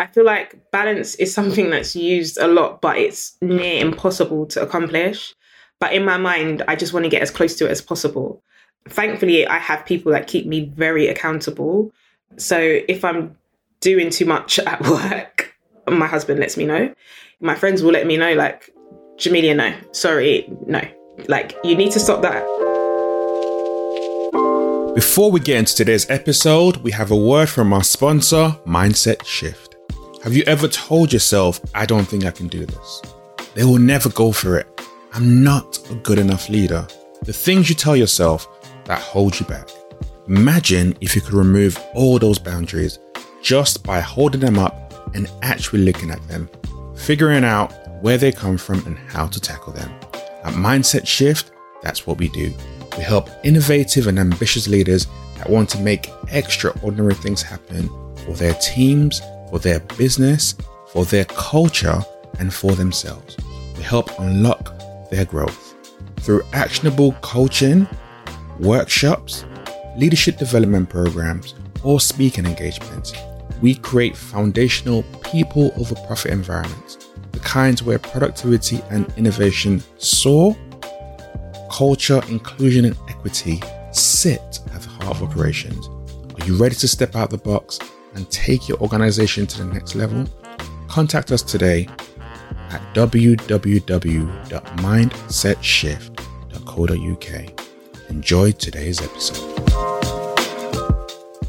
I feel like balance is something that's used a lot, but it's near impossible to accomplish. But in my mind, I just want to get as close to it as possible. Thankfully, I have people that keep me very accountable. So if I'm doing too much at work, my husband lets me know. My friends will let me know, like, Jamelia, no, sorry, no. Like, you need to stop that. Before we get into today's episode, we have a word from our sponsor, Mindset Shift. Have you ever told yourself, I don't think I can do this? They will never go for it. I'm not a good enough leader. The things you tell yourself that hold you back. Imagine if you could remove all those boundaries just by holding them up and actually looking at them, figuring out where they come from and how to tackle them. At Mindset Shift, that's what we do. We help innovative and ambitious leaders that want to make extraordinary things happen for their teams, for their business, for their culture, and for themselves. We help unlock their growth through actionable coaching, workshops, leadership development programs, or speaking engagements. We create foundational people over profit environments the kinds where productivity and innovation soar, culture, inclusion, and equity sit at the heart of operations. Are you ready to step out the box and take your organization to the next level? Contact us today at www.mindsetshift.co.uk. Enjoy today's episode.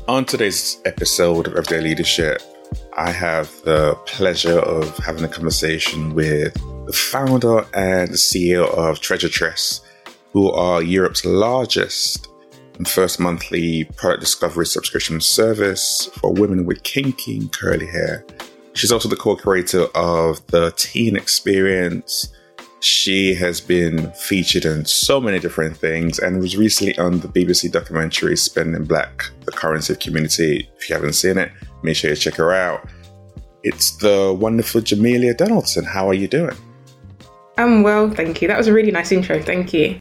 On today's episode of Everyday Leadership, I have the pleasure of having a conversation with the founder and CEO of Treasure Tress, who are Europe's largest first monthly product discovery subscription service for women with kinky and curly hair. She's also the co creator of the Teen Experience. She has been featured in so many different things and was recently on the BBC documentary Spending Black, the currency of community. If you haven't seen it, make sure you check her out. It's the wonderful Jamelia Donaldson. How are you doing? I'm well, thank you. That was a really nice intro. Thank you.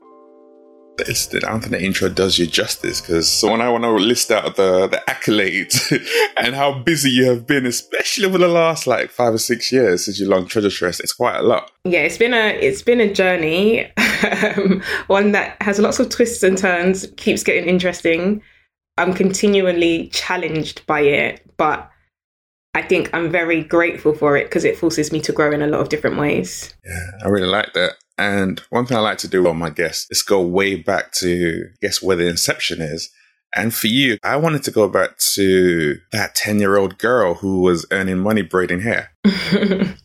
It's, I don't think the intro does you justice because so when I want to list out the, the accolades and how busy you have been, especially over the last like five or six years since you launched Treasure Tress, it's quite a lot. Yeah, it's been a it's been a journey, um, one that has lots of twists and turns, keeps getting interesting. I'm continually challenged by it, but I think I'm very grateful for it because it forces me to grow in a lot of different ways. Yeah, I really like that. And one thing I like to do on my guests is go way back to guess where the inception is. And for you, I wanted to go back to that 10 year old girl who was earning money braiding hair.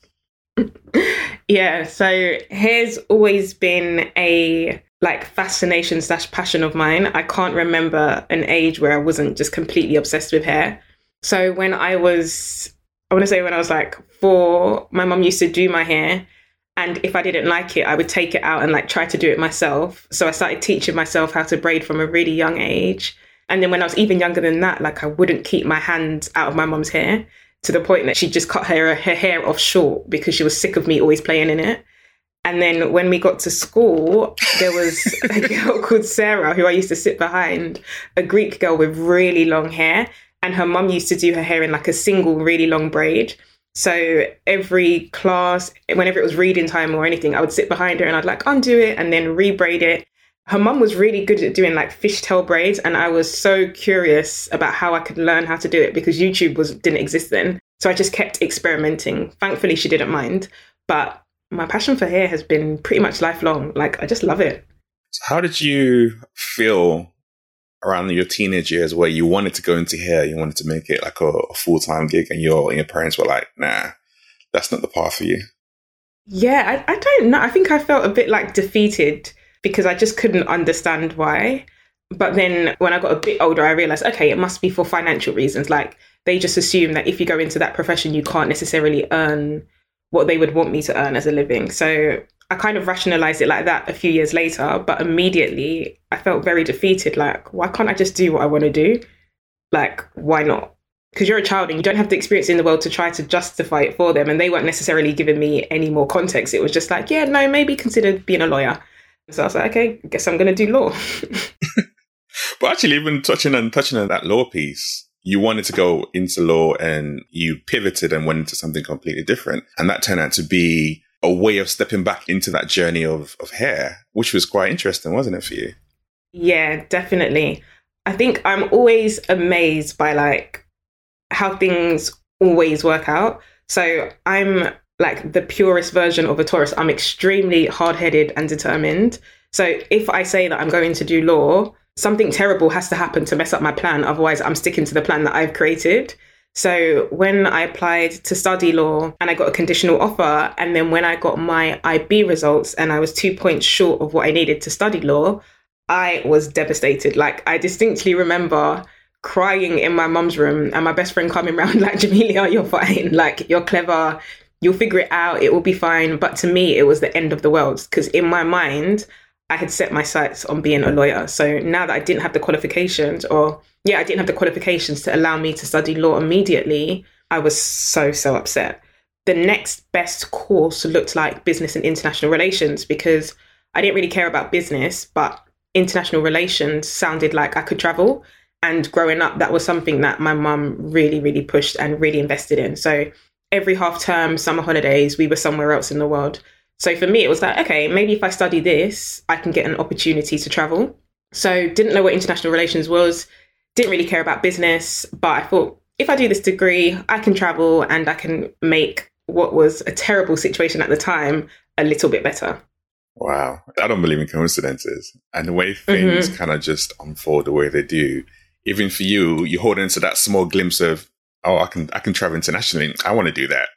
yeah, so hair's always been a like fascination slash passion of mine. I can't remember an age where I wasn't just completely obsessed with hair. So when I was, I want to say when I was like four, my mum used to do my hair. And if I didn't like it, I would take it out and like try to do it myself. So I started teaching myself how to braid from a really young age. And then when I was even younger than that, like I wouldn't keep my hands out of my mum's hair to the point that she just cut her, her hair off short because she was sick of me always playing in it. And then when we got to school, there was a girl called Sarah who I used to sit behind, a Greek girl with really long hair. And her mum used to do her hair in like a single, really long braid. So every class, whenever it was reading time or anything, I would sit behind her and I'd like undo it and then rebraid it. Her mum was really good at doing like fishtail braids, and I was so curious about how I could learn how to do it because YouTube was didn't exist then. So I just kept experimenting. Thankfully, she didn't mind, but my passion for hair has been pretty much lifelong. Like I just love it. How did you feel around your teenage years where you wanted to go into hair, you wanted to make it like a, a full time gig, and your your parents were like, "Nah, that's not the path for you." Yeah, I, I don't know. I think I felt a bit like defeated because I just couldn't understand why. But then when I got a bit older, I realized, okay, it must be for financial reasons. Like they just assume that if you go into that profession, you can't necessarily earn what they would want me to earn as a living. So I kind of rationalized it like that a few years later, but immediately I felt very defeated. Like, why can't I just do what I want to do? Like, why not? Because you're a child and you don't have the experience in the world to try to justify it for them. And they weren't necessarily giving me any more context. It was just like, yeah, no, maybe consider being a lawyer. So I was like, okay, guess I'm going to do law. but actually, even touching and touching on that law piece, you wanted to go into law and you pivoted and went into something completely different. And that turned out to be a way of stepping back into that journey of, of hair, which was quite interesting, wasn't it for you? Yeah, definitely. I think I'm always amazed by like how things always work out. So I'm like the purest version of a Taurus. I'm extremely hard headed and determined. So if I say that I'm going to do law, something terrible has to happen to mess up my plan. Otherwise, I'm sticking to the plan that I've created. So when I applied to study law and I got a conditional offer, and then when I got my IB results and I was two points short of what I needed to study law, I was devastated. Like I distinctly remember crying in my mum's room and my best friend coming around like, Jamelia, you're fine. Like you're clever. You'll figure it out. It will be fine. But to me, it was the end of the world because in my mind, I had set my sights on being a lawyer. So now that I didn't have the qualifications, or yeah, I didn't have the qualifications to allow me to study law immediately, I was so, so upset. The next best course looked like business and international relations because I didn't really care about business, but international relations sounded like I could travel. And growing up, that was something that my mum really, really pushed and really invested in. So every half term, summer holidays, we were somewhere else in the world. So for me, it was like, okay, maybe if I study this, I can get an opportunity to travel. So didn't know what international relations was, didn't really care about business, but I thought if I do this degree, I can travel and I can make what was a terrible situation at the time a little bit better. Wow. I don't believe in coincidences. And the way things mm-hmm. kind of just unfold the way they do, even for you, you hold into that small glimpse of, oh, I can I can travel internationally. I want to do that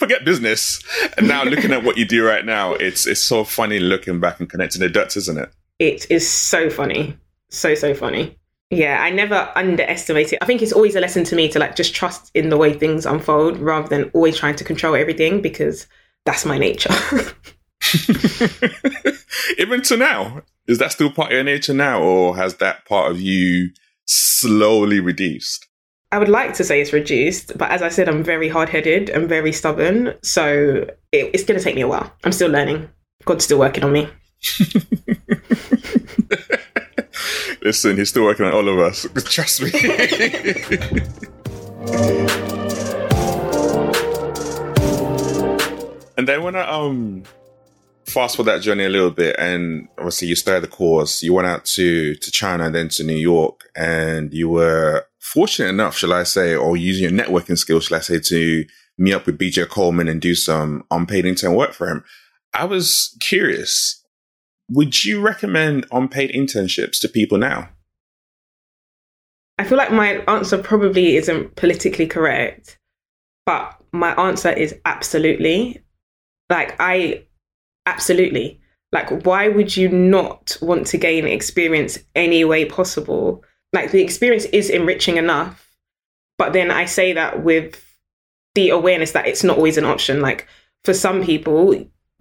forget business. And now looking at what you do right now, it's it's so funny looking back and connecting the dots, isn't it? It is so funny. So, so funny. Yeah, I never underestimate it. I think it's always a lesson to me to like just trust in the way things unfold rather than always trying to control everything because that's my nature. Even to now, is that still part of your nature now, or has that part of you slowly reduced? I would like to say it's reduced, but as I said, I'm very hard headed and very stubborn. So it, it's going to take me a while. I'm still learning. God's still working on me. Listen, he's still working on all of us. Trust me. and then when I um fast forward that journey a little bit, and obviously you started the course, you went out to to China, then to New York, and you were fortunate enough, shall I say, or using your networking skills, shall I say, to meet up with BJ Coleman and do some unpaid intern work for him. I was curious, would you recommend unpaid internships to people now? I feel like my answer probably isn't politically correct, but my answer is absolutely. Like, I absolutely. Like, why would you not want to gain experience any way possible? Like the experience is enriching enough but then i say that with the awareness that it's not always an option. Like for some people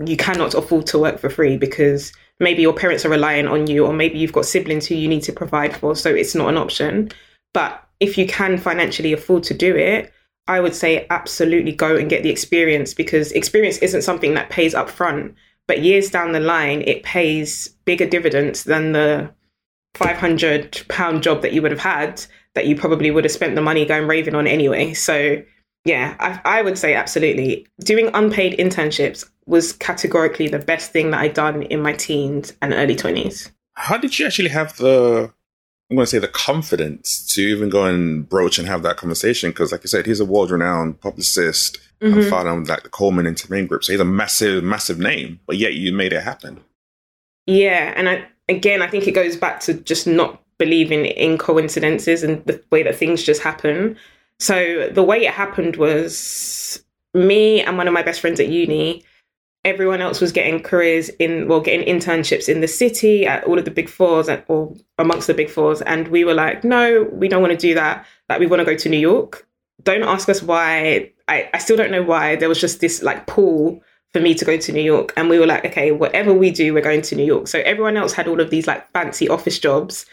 you cannot afford to work for free because maybe your parents are relying on you or maybe you've got siblings who you need to provide for so it's not an option. But if you can financially afford to do it i would say absolutely go and get the experience because experience isn't something that pays up front but years down the line it pays bigger dividends than the 500 pound job that you would have had that you probably would have spent the money going raving on anyway. So, yeah, I, I, would say absolutely. Doing unpaid internships was categorically the best thing that I'd done in my teens and early 20s. How did you actually have the, I'm going to say, the confidence to even go and broach and have that conversation? Because, like I said, he's a world renowned publicist mm-hmm. and found like the Coleman Intermain Group. So he's a massive, massive name, but yet you made it happen. Yeah. And I, again, I think it goes back to just not believing in coincidences and the way that things just happen. So the way it happened was me and one of my best friends at uni. Everyone else was getting careers in, well, getting internships in the city at all of the big fours or amongst the big fours. And we were like, no, we don't want to do that. Like, we want to go to New York. Don't ask us why. I, I still don't know why. There was just this like pull for me to go to New York. And we were like, okay, whatever we do, we're going to New York. So everyone else had all of these like fancy office jobs.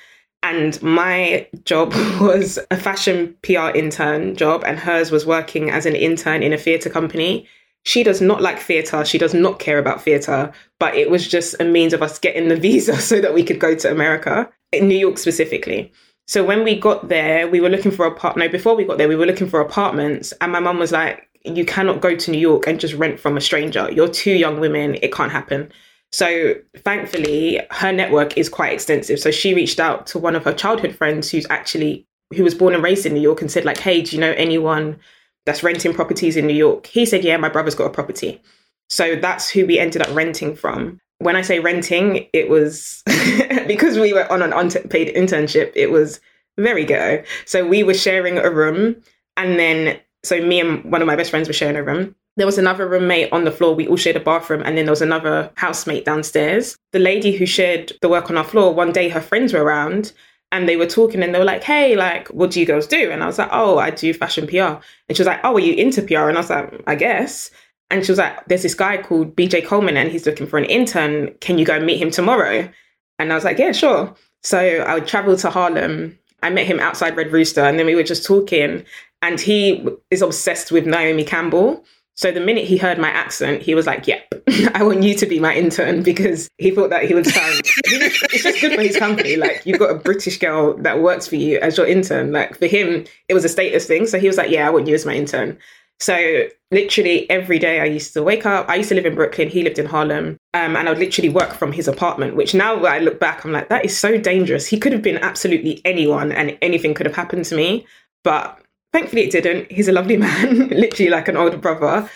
And my job was a fashion PR intern job, and hers was working as an intern in a theatre company. She does not like theatre. She does not care about theatre, but it was just a means of us getting the visa so that we could go to America, in New York specifically. So when we got there, we were looking for a part. No, before we got there, we were looking for apartments, and my mum was like, "You cannot go to New York and just rent from a stranger. You're two young women. It can't happen." So thankfully, her network is quite extensive. So she reached out to one of her childhood friends who's actually who was born and raised in New York and said like, "Hey, do you know anyone that's renting properties in New York?" He said, "Yeah, my brother's got a property." So that's who we ended up renting from when I say renting, it was because we were on an unpaid internship, it was very ghetto. So we were sharing a room, and then so me and one of my best friends were sharing a room. There was another roommate on the floor. We all shared a bathroom, and then there was another housemate downstairs. The lady who shared the work on our floor, one day her friends were around and they were talking and they were like, Hey, like, what do you girls do? And I was like, Oh, I do fashion PR. And she was like, Oh, are you into PR? And I was like, I guess. And she was like, There's this guy called BJ Coleman and he's looking for an intern. Can you go meet him tomorrow? And I was like, Yeah, sure. So I would travel to Harlem. I met him outside Red Rooster and then we were just talking. And he is obsessed with Naomi Campbell. So the minute he heard my accent, he was like, Yep, I want you to be my intern because he thought that he would sound it's just good for his company. Like you've got a British girl that works for you as your intern. Like for him, it was a status thing. So he was like, Yeah, I want you as my intern. So literally every day I used to wake up. I used to live in Brooklyn. He lived in Harlem. Um, and I would literally work from his apartment, which now I look back, I'm like, that is so dangerous. He could have been absolutely anyone and anything could have happened to me. But thankfully it didn't. He's a lovely man, literally like an older brother.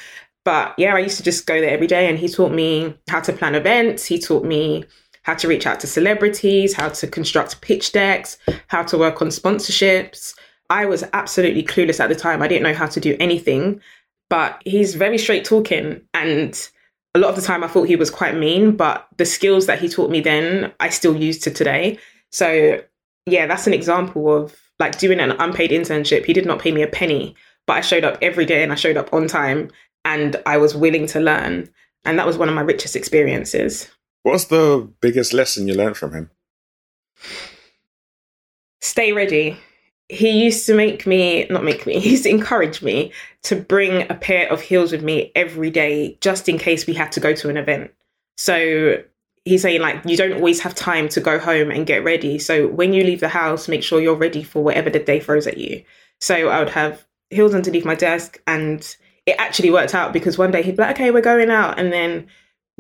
But yeah, I used to just go there every day and he taught me how to plan events. He taught me how to reach out to celebrities, how to construct pitch decks, how to work on sponsorships. I was absolutely clueless at the time. I didn't know how to do anything, but he's very straight talking. And a lot of the time I thought he was quite mean, but the skills that he taught me then, I still use to today. So, yeah, that's an example of like doing an unpaid internship. He did not pay me a penny, but I showed up every day and I showed up on time and I was willing to learn. And that was one of my richest experiences. What's the biggest lesson you learned from him? Stay ready he used to make me not make me he used to encourage me to bring a pair of heels with me every day just in case we had to go to an event so he's saying like you don't always have time to go home and get ready so when you leave the house make sure you're ready for whatever the day throws at you so i would have heels underneath my desk and it actually worked out because one day he'd be like okay we're going out and then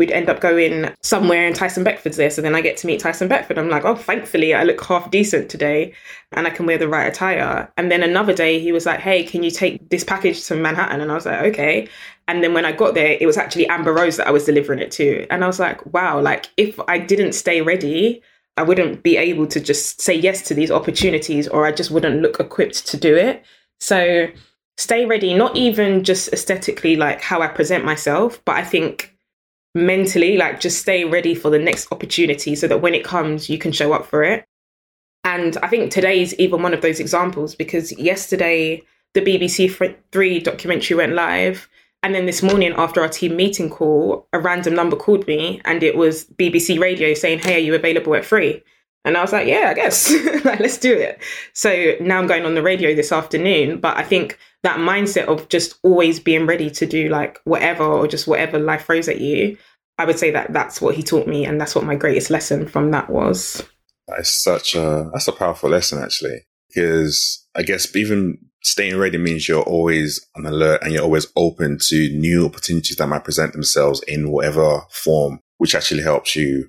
we'd end up going somewhere and Tyson Beckford's there. So then I get to meet Tyson Beckford. I'm like, oh, thankfully I look half decent today and I can wear the right attire. And then another day he was like, hey, can you take this package to Manhattan? And I was like, okay. And then when I got there, it was actually Amber Rose that I was delivering it to. And I was like, wow, like if I didn't stay ready, I wouldn't be able to just say yes to these opportunities or I just wouldn't look equipped to do it. So stay ready, not even just aesthetically, like how I present myself, but I think mentally, like just stay ready for the next opportunity so that when it comes, you can show up for it. And I think today is even one of those examples because yesterday the BBC Three documentary went live. And then this morning, after our team meeting call, a random number called me and it was BBC Radio saying, Hey, are you available at three? And I was like, Yeah, I guess. like, let's do it. So now I'm going on the radio this afternoon. But I think that mindset of just always being ready to do like whatever or just whatever life throws at you i would say that that's what he taught me and that's what my greatest lesson from that was that is such a that's a powerful lesson actually because i guess even staying ready means you're always on alert and you're always open to new opportunities that might present themselves in whatever form which actually helps you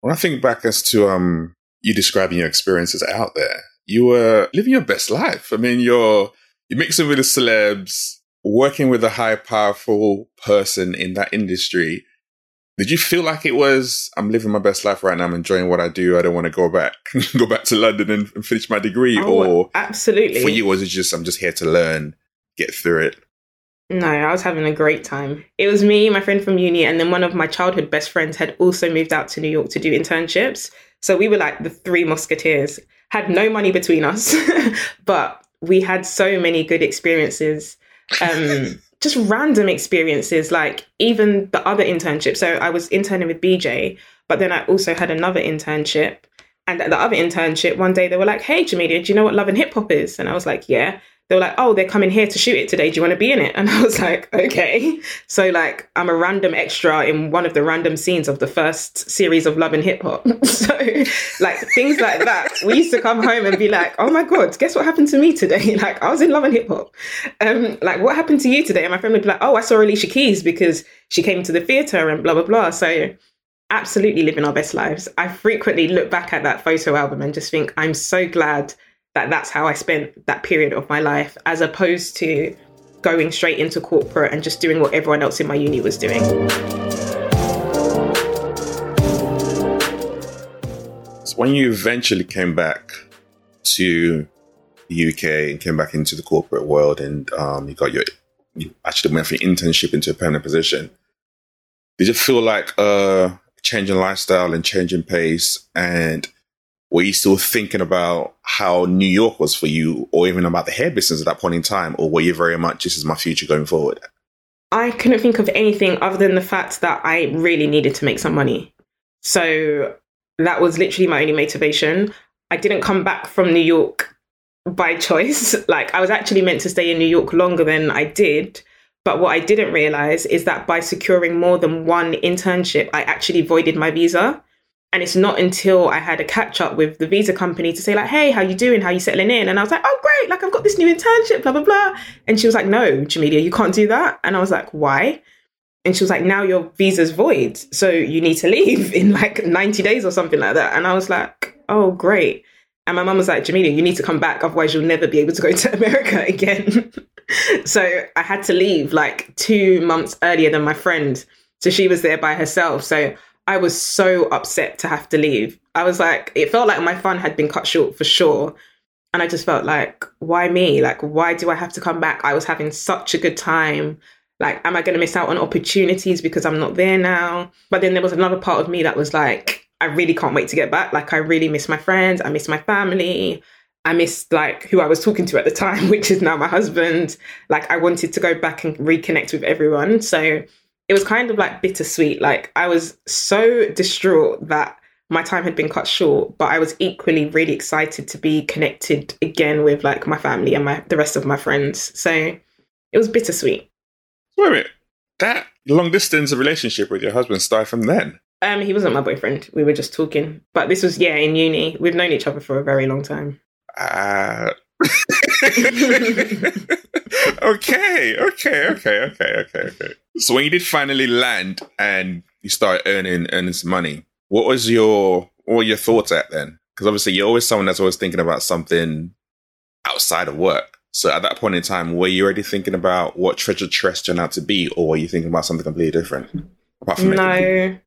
when i think back as to um you describing your experiences out there you were living your best life i mean you're you're mixing with the celebs, working with a high, powerful person in that industry. Did you feel like it was, I'm living my best life right now, I'm enjoying what I do, I don't want to go back, go back to London and, and finish my degree? Oh, or absolutely. For you, was it just, I'm just here to learn, get through it? No, I was having a great time. It was me, my friend from uni, and then one of my childhood best friends had also moved out to New York to do internships. So we were like the three musketeers, had no money between us, but we had so many good experiences. Um, just random experiences, like even the other internship. So I was interning with BJ, but then I also had another internship. And at the other internship, one day they were like, "Hey, Jamelia, do you know what love and hip hop is?" And I was like, "Yeah." They were like, oh, they're coming here to shoot it today. Do you want to be in it? And I was like, okay. So like, I'm a random extra in one of the random scenes of the first series of Love and Hip Hop. so like things like that. We used to come home and be like, oh my god, guess what happened to me today? like I was in Love and Hip Hop. Um, like what happened to you today? And my friend would be like, oh, I saw Alicia Keys because she came to the theater and blah blah blah. So absolutely living our best lives. I frequently look back at that photo album and just think, I'm so glad that that's how I spent that period of my life, as opposed to going straight into corporate and just doing what everyone else in my uni was doing. So when you eventually came back to the UK and came back into the corporate world and um, you got your, you actually went from internship into a permanent position, did it feel like a change in lifestyle and change in pace? And were you still thinking about how New York was for you or even about the hair business at that point in time? Or were you very much, this is my future going forward? I couldn't think of anything other than the fact that I really needed to make some money. So that was literally my only motivation. I didn't come back from New York by choice. Like, I was actually meant to stay in New York longer than I did. But what I didn't realize is that by securing more than one internship, I actually voided my visa. And it's not until I had a catch up with the visa company to say like, "Hey, how you doing? How you settling in?" And I was like, "Oh, great! Like I've got this new internship, blah blah blah." And she was like, "No, Jamelia, you can't do that." And I was like, "Why?" And she was like, "Now your visa's void, so you need to leave in like 90 days or something like that." And I was like, "Oh, great." And my mum was like, Jamelia, you need to come back, otherwise you'll never be able to go to America again. so I had to leave like two months earlier than my friend. So she was there by herself. So I was so upset to have to leave. I was like, it felt like my fun had been cut short for sure. And I just felt like, why me? Like, why do I have to come back? I was having such a good time. Like, am I going to miss out on opportunities because I'm not there now? But then there was another part of me that was like, I really can't wait to get back. Like, I really miss my friends. I miss my family. I missed like who I was talking to at the time, which is now my husband. Like, I wanted to go back and reconnect with everyone. So it was kind of like bittersweet. Like I was so distraught that my time had been cut short, but I was equally really excited to be connected again with like my family and my the rest of my friends. So it was bittersweet. Wait a minute. That long distance relationship with your husband started from then? Um, he wasn't my boyfriend. We were just talking. But this was yeah, in uni. We've known each other for a very long time. Uh okay, okay, okay, okay, okay, okay. So when you did finally land and you started earning earning some money, what was your what were your thoughts at then? Because obviously you're always someone that's always thinking about something outside of work. So at that point in time, were you already thinking about what Treasure Tress turned out to be, or were you thinking about something completely different? Apart from no,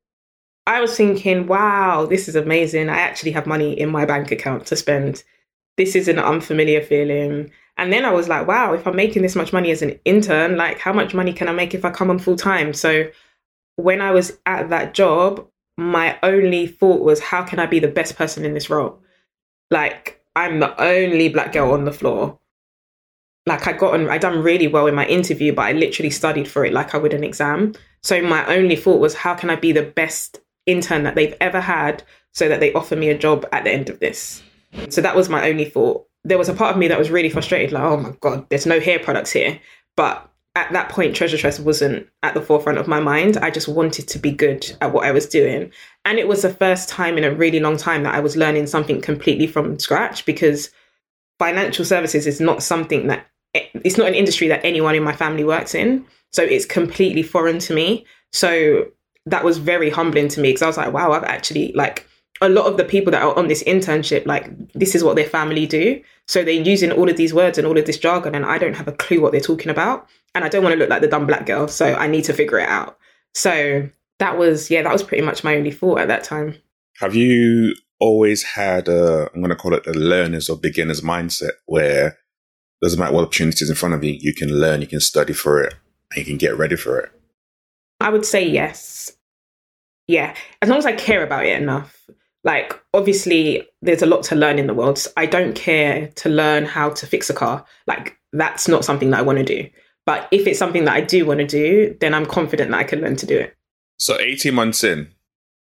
I was thinking, wow, this is amazing. I actually have money in my bank account to spend. This is an unfamiliar feeling. And then I was like, wow, if I'm making this much money as an intern, like how much money can I make if I come on full time? So when I was at that job, my only thought was, how can I be the best person in this role? Like, I'm the only black girl on the floor. Like I got on, I done really well in my interview, but I literally studied for it like I would an exam. So my only thought was, how can I be the best intern that they've ever had so that they offer me a job at the end of this? So that was my only thought there was a part of me that was really frustrated, like, oh my God, there's no hair products here. But at that point, Treasure Tress wasn't at the forefront of my mind. I just wanted to be good at what I was doing. And it was the first time in a really long time that I was learning something completely from scratch because financial services is not something that it's not an industry that anyone in my family works in. So it's completely foreign to me. So that was very humbling to me because I was like, wow, I've actually like a lot of the people that are on this internship, like this is what their family do. So they're using all of these words and all of this jargon, and I don't have a clue what they're talking about. And I don't want to look like the dumb black girl, so I need to figure it out. So that was, yeah, that was pretty much my only thought at that time. Have you always had a, I'm going to call it the learners or beginners mindset where doesn't matter what opportunities in front of you, you can learn, you can study for it, and you can get ready for it? I would say yes. Yeah, as long as I care about it enough like obviously there's a lot to learn in the world. I don't care to learn how to fix a car. Like that's not something that i want to do. But if it's something that i do want to do then i'm confident that i can learn to do it. So 18 months in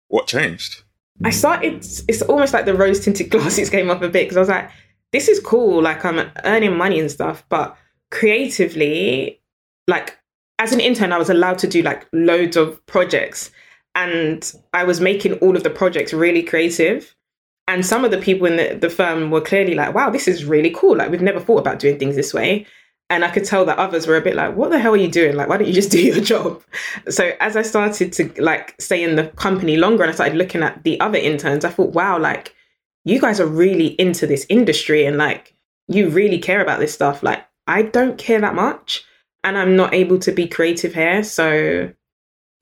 what changed? I started it's almost like the rose tinted glasses came up a bit because i was like this is cool. Like I'm earning money and stuff, but creatively, like as an intern, I was allowed to do like loads of projects and I was making all of the projects really creative. And some of the people in the, the firm were clearly like, wow, this is really cool. Like, we've never thought about doing things this way. And I could tell that others were a bit like, what the hell are you doing? Like, why don't you just do your job? So as I started to like stay in the company longer and I started looking at the other interns, I thought, wow, like you guys are really into this industry and like you really care about this stuff. Like, I don't care that much and I'm not able to be creative here. So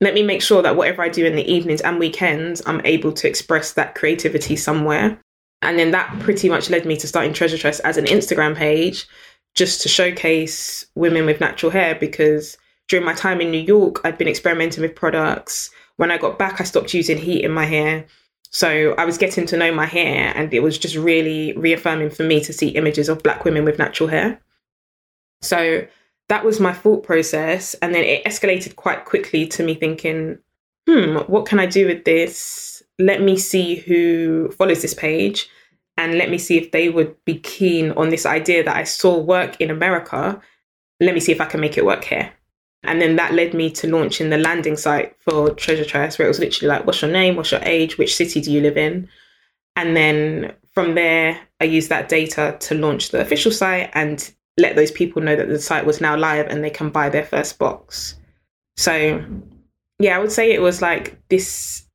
let me make sure that whatever I do in the evenings and weekends, I'm able to express that creativity somewhere. And then that pretty much led me to starting Treasure Tress as an Instagram page just to showcase women with natural hair because during my time in New York, I'd been experimenting with products. When I got back, I stopped using heat in my hair. So I was getting to know my hair, and it was just really reaffirming for me to see images of Black women with natural hair. So that was my thought process. And then it escalated quite quickly to me thinking, hmm, what can I do with this? Let me see who follows this page and let me see if they would be keen on this idea that I saw work in America. Let me see if I can make it work here. And then that led me to launching the landing site for Treasure Tress, where it was literally like, what's your name? What's your age? Which city do you live in? And then from there, I used that data to launch the official site and let those people know that the site was now live and they can buy their first box. So, yeah, I would say it was like this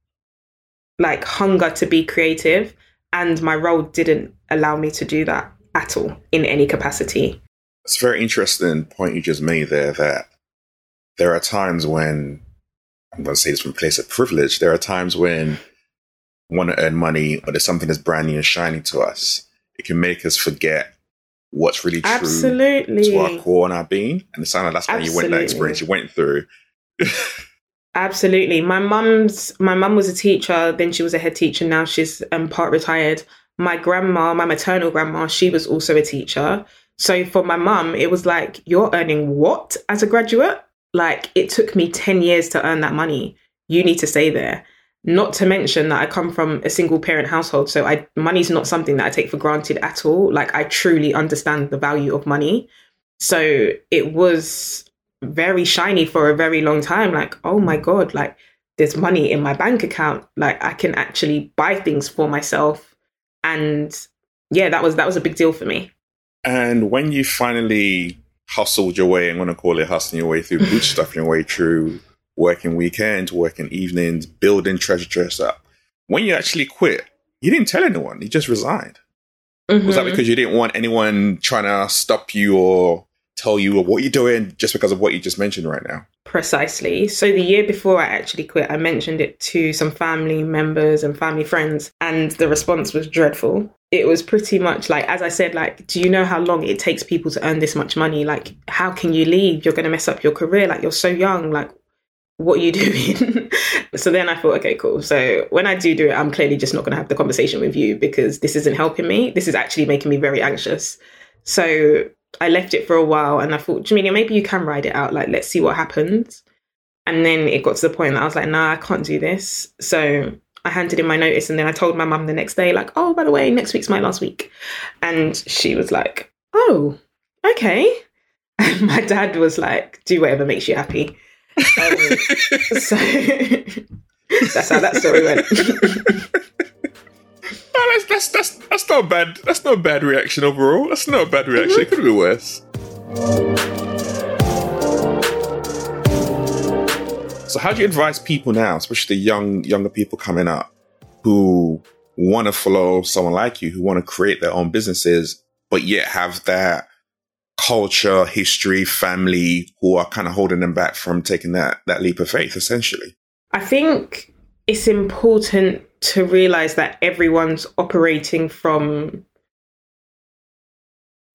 like hunger to be creative and my role didn't allow me to do that at all in any capacity. It's a very interesting point you just made there that there are times when I'm going to say this from a place of privilege. There are times when want to earn money or there's something that's brand new and shiny to us. It can make us forget what's really true Absolutely. to our core and our being. And it sounded like that's why you went that experience you went through. Absolutely. My mum's my mum was a teacher, then she was a head teacher, now she's um, part retired. My grandma, my maternal grandma, she was also a teacher. So for my mum, it was like, you're earning what as a graduate? Like it took me 10 years to earn that money. You need to stay there. Not to mention that I come from a single parent household, so I money's not something that I take for granted at all. Like I truly understand the value of money. So it was very shiny for a very long time. Like, oh my God, like there's money in my bank account. Like I can actually buy things for myself. And yeah, that was that was a big deal for me. And when you finally hustled your way, I'm gonna call it hustling your way through, bootstrapping your way through working weekends, working evenings, building treasure tress up. When you actually quit, you didn't tell anyone. You just resigned. Mm-hmm. Was that mm-hmm. because you didn't want anyone trying to stop you or tell you what you're doing just because of what you just mentioned right now? Precisely. So the year before I actually quit, I mentioned it to some family members and family friends, and the response was dreadful. It was pretty much like, as I said, like, do you know how long it takes people to earn this much money? Like, how can you leave? You're going to mess up your career. Like, you're so young. Like, what are you doing? so then I thought, okay, cool. So when I do do it, I'm clearly just not going to have the conversation with you because this isn't helping me. This is actually making me very anxious. So I left it for a while and I thought, Jamelia, maybe you can ride it out. Like, let's see what happens. And then it got to the point that I was like, nah, I can't do this. So I handed in my notice and then I told my mum the next day, like, oh, by the way, next week's my last week. And she was like, oh, okay. And my dad was like, do whatever makes you happy. Um, so that's how that story went. oh, that's, that's that's that's not bad. That's not a bad reaction overall. That's not a bad reaction. Mm-hmm. It could be worse. So, how do you advise people now, especially the young younger people coming up, who want to follow someone like you, who want to create their own businesses, but yet have that culture, history, family who are kind of holding them back from taking that that leap of faith essentially? I think it's important to realize that everyone's operating from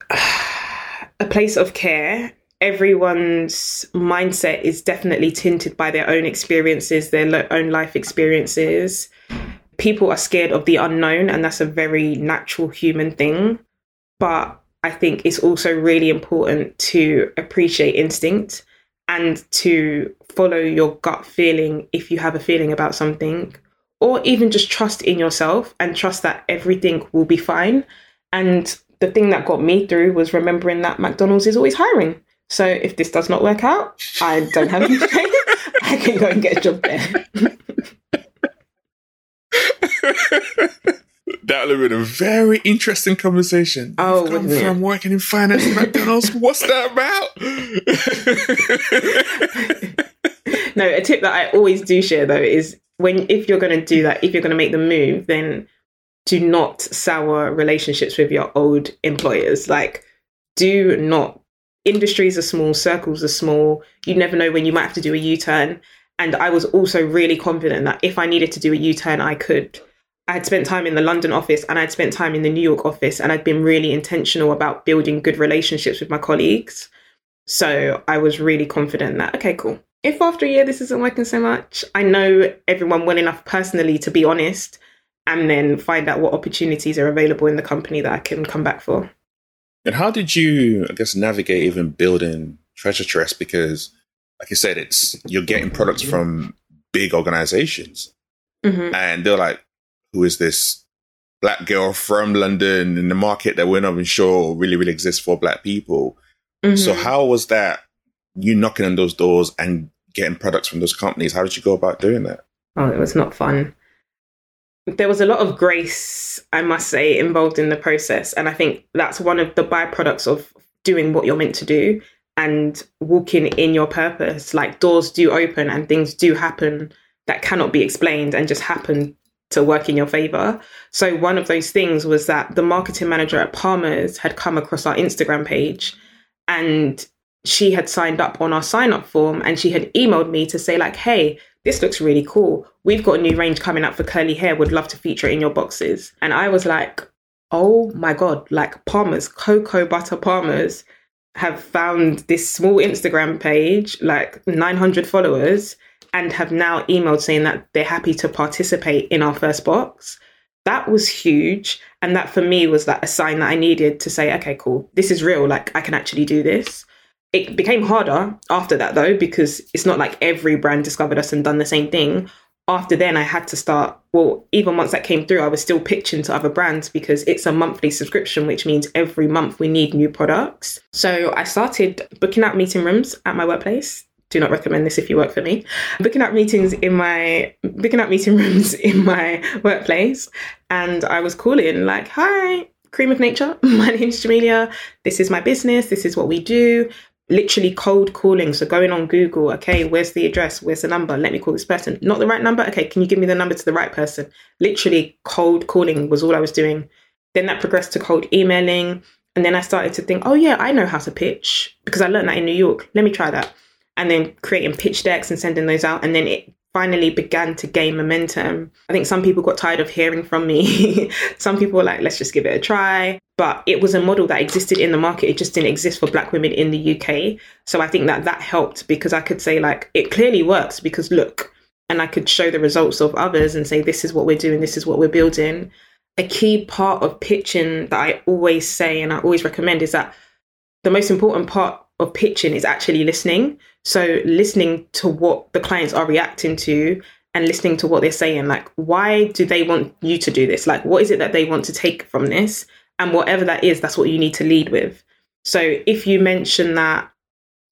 a place of care. Everyone's mindset is definitely tinted by their own experiences, their own life experiences. People are scared of the unknown, and that's a very natural human thing. But I think it's also really important to appreciate instinct and to follow your gut feeling if you have a feeling about something, or even just trust in yourself and trust that everything will be fine. And the thing that got me through was remembering that McDonald's is always hiring. So if this does not work out, I don't have any shame. I can go and get a job there. that would have been a very interesting conversation. Oh, come from working in finance at McDonald's. What's that about? no, a tip that I always do share though is when if you're going to do that, if you're going to make the move, then do not sour relationships with your old employers. Like, do not. Industries are small, circles are small. You never know when you might have to do a U turn. And I was also really confident that if I needed to do a U turn, I could. I had spent time in the London office and I'd spent time in the New York office, and I'd been really intentional about building good relationships with my colleagues. So I was really confident that, okay, cool. If after a year this isn't working so much, I know everyone well enough personally to be honest and then find out what opportunities are available in the company that I can come back for. and how did you, I guess, navigate even building Treasure Tress? Because, like you said, it's you're getting products from big organizations, hmm and they're like, "Who is this black girl from London in the market that we're not even sure really, really exists for black people?" So, Mm-hmm. how was that? You knocking on those doors and getting products from those companies. How did you go about doing that? Oh, it was not fun. There was a lot of grace, I must say, involved in the process. And I think that's one of the byproducts of doing what you're meant to do and walking in your purpose. Like doors do open and things do happen that cannot be explained and just happen to work in your favor. So, one of those things was that the marketing manager at Palmer's had come across our Instagram page and she had signed up on our sign up form and she had emailed me to say, like, hey, this looks really cool. We've got a new range coming up for curly hair. Would love to feature it in your boxes. And I was like, oh my God, like Palmer's, cocoa butter Palmer's have found this small Instagram page, like 900 followers, and have now emailed saying that they're happy to participate in our first box. That was huge. And that for me was like a sign that I needed to say, okay, cool, this is real. Like I can actually do this. It became harder after that though, because it's not like every brand discovered us and done the same thing. After then, I had to start. Well, even once that came through, I was still pitching to other brands because it's a monthly subscription, which means every month we need new products. So I started booking out meeting rooms at my workplace. Do not recommend this if you work for me. Booking out meetings in my booking out meeting rooms in my workplace, and I was calling like, "Hi, Cream of Nature. My name's Jamelia. This is my business. This is what we do." literally cold calling. So going on Google, okay, where's the address? Where's the number? Let me call this person. Not the right number? Okay, can you give me the number to the right person? Literally cold calling was all I was doing. Then that progressed to cold emailing. And then I started to think, oh yeah, I know how to pitch because I learned that in New York. Let me try that. And then creating pitch decks and sending those out. And then it finally began to gain momentum. I think some people got tired of hearing from me. some people were like, let's just give it a try. But it was a model that existed in the market. It just didn't exist for black women in the UK. So I think that that helped because I could say, like, it clearly works because look, and I could show the results of others and say, this is what we're doing, this is what we're building. A key part of pitching that I always say and I always recommend is that the most important part of pitching is actually listening. So listening to what the clients are reacting to and listening to what they're saying. Like, why do they want you to do this? Like, what is it that they want to take from this? And whatever that is, that's what you need to lead with. So if you mention that,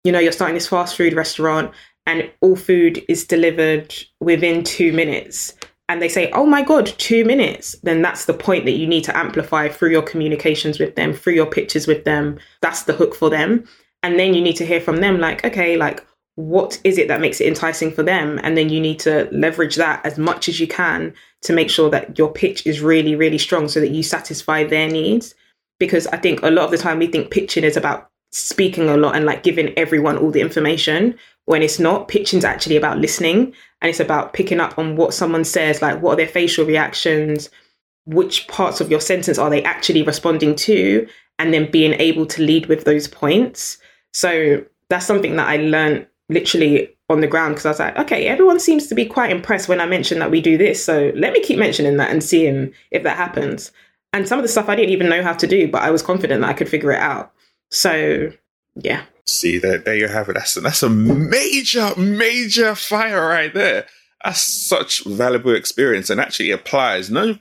you know, you're starting this fast food restaurant and all food is delivered within two minutes, and they say, oh my God, two minutes, then that's the point that you need to amplify through your communications with them, through your pictures with them. That's the hook for them. And then you need to hear from them, like, okay, like, what is it that makes it enticing for them? And then you need to leverage that as much as you can to make sure that your pitch is really, really strong so that you satisfy their needs. Because I think a lot of the time we think pitching is about speaking a lot and like giving everyone all the information when it's not. Pitching's actually about listening and it's about picking up on what someone says, like what are their facial reactions, which parts of your sentence are they actually responding to, and then being able to lead with those points. So that's something that I learned literally on the ground because I was like, okay, everyone seems to be quite impressed when I mention that we do this. So let me keep mentioning that and seeing if that happens. And some of the stuff I didn't even know how to do, but I was confident that I could figure it out. So yeah. See that there you have it. That's that's a major, major fire right there. That's such valuable experience and actually applies no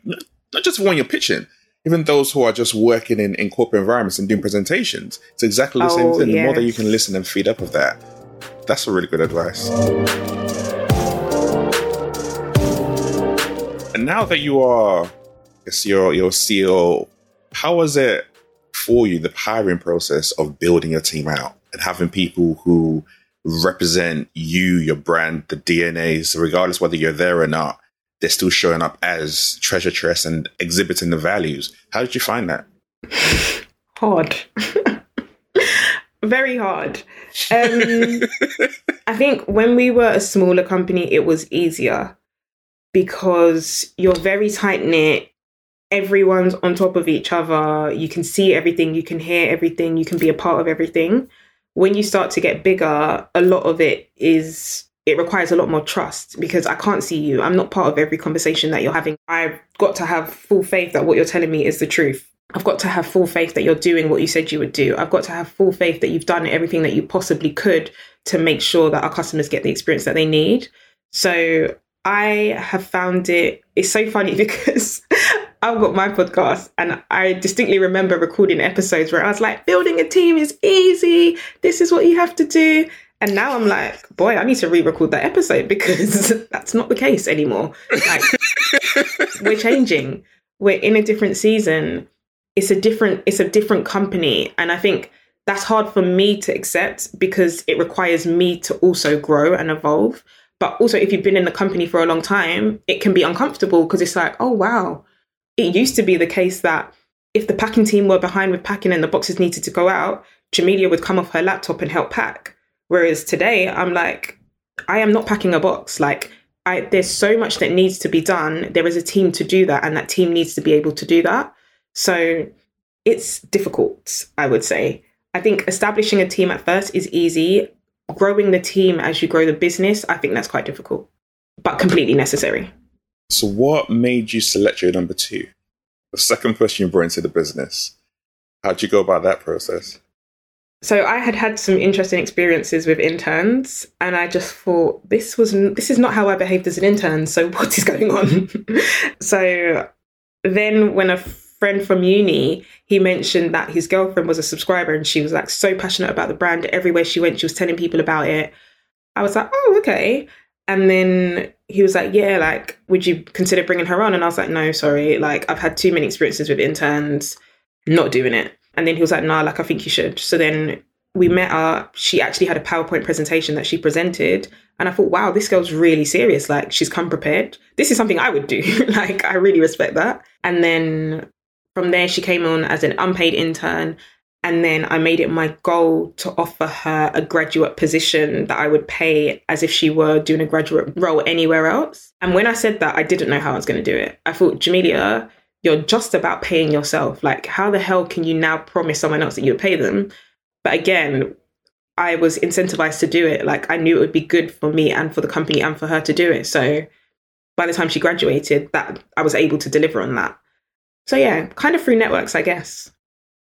not just when you're pitching. Even those who are just working in, in corporate environments and doing presentations, it's exactly the oh, same thing. Yes. The more that you can listen and feed up of that, that's a really good advice. And now that you are, I guess you're, you're CEO, how was it for you, the hiring process of building your team out and having people who represent you, your brand, the DNAs, regardless whether you're there or not, they're still showing up as Treasure Tress and exhibiting the values. How did you find that? Hard. Very hard. Um, I think when we were a smaller company, it was easier because you're very tight knit. Everyone's on top of each other. You can see everything, you can hear everything, you can be a part of everything. When you start to get bigger, a lot of it is it requires a lot more trust because I can't see you. I'm not part of every conversation that you're having. I've got to have full faith that what you're telling me is the truth. I've got to have full faith that you're doing what you said you would do. I've got to have full faith that you've done everything that you possibly could to make sure that our customers get the experience that they need. So I have found it, it's so funny because I've got my podcast and I distinctly remember recording episodes where I was like, building a team is easy. This is what you have to do. And now I'm like, boy, I need to re-record that episode because that's not the case anymore. Like, we're changing. We're in a different season. It's a different, it's a different company. And I think that's hard for me to accept because it requires me to also grow and evolve. But also, if you've been in the company for a long time, it can be uncomfortable because it's like, oh, wow. It used to be the case that if the packing team were behind with packing and the boxes needed to go out, Jamelia would come off her laptop and help pack. Whereas today, I'm like, I am not packing a box. Like, I, there's so much that needs to be done. There is a team to do that, and that team needs to be able to do that. So it's difficult, I would say. I think establishing a team at first is easy. Growing the team as you grow the business, I think that's quite difficult, but completely necessary. So, what made you select your number two? The second person you brought into the business. How'd you go about that process? So I had had some interesting experiences with interns, and I just thought this was this is not how I behaved as an intern. So what is going on? Mm-hmm. so then, when a friend from uni he mentioned that his girlfriend was a subscriber, and she was like so passionate about the brand. Everywhere she went, she was telling people about it. I was like, oh, okay. And then he was like, yeah, like, would you consider bringing her on? And I was like, no, sorry. Like, I've had too many experiences with interns, not doing it. And then he was like, nah, like, I think you should. So then we met her. She actually had a PowerPoint presentation that she presented. And I thought, wow, this girl's really serious. Like, she's come prepared. This is something I would do. like, I really respect that. And then from there, she came on as an unpaid intern. And then I made it my goal to offer her a graduate position that I would pay as if she were doing a graduate role anywhere else. And when I said that, I didn't know how I was going to do it. I thought, Jamelia, you're just about paying yourself. Like, how the hell can you now promise someone else that you would pay them? But again, I was incentivized to do it. Like, I knew it would be good for me and for the company and for her to do it. So by the time she graduated, that I was able to deliver on that. So yeah, kind of through networks, I guess.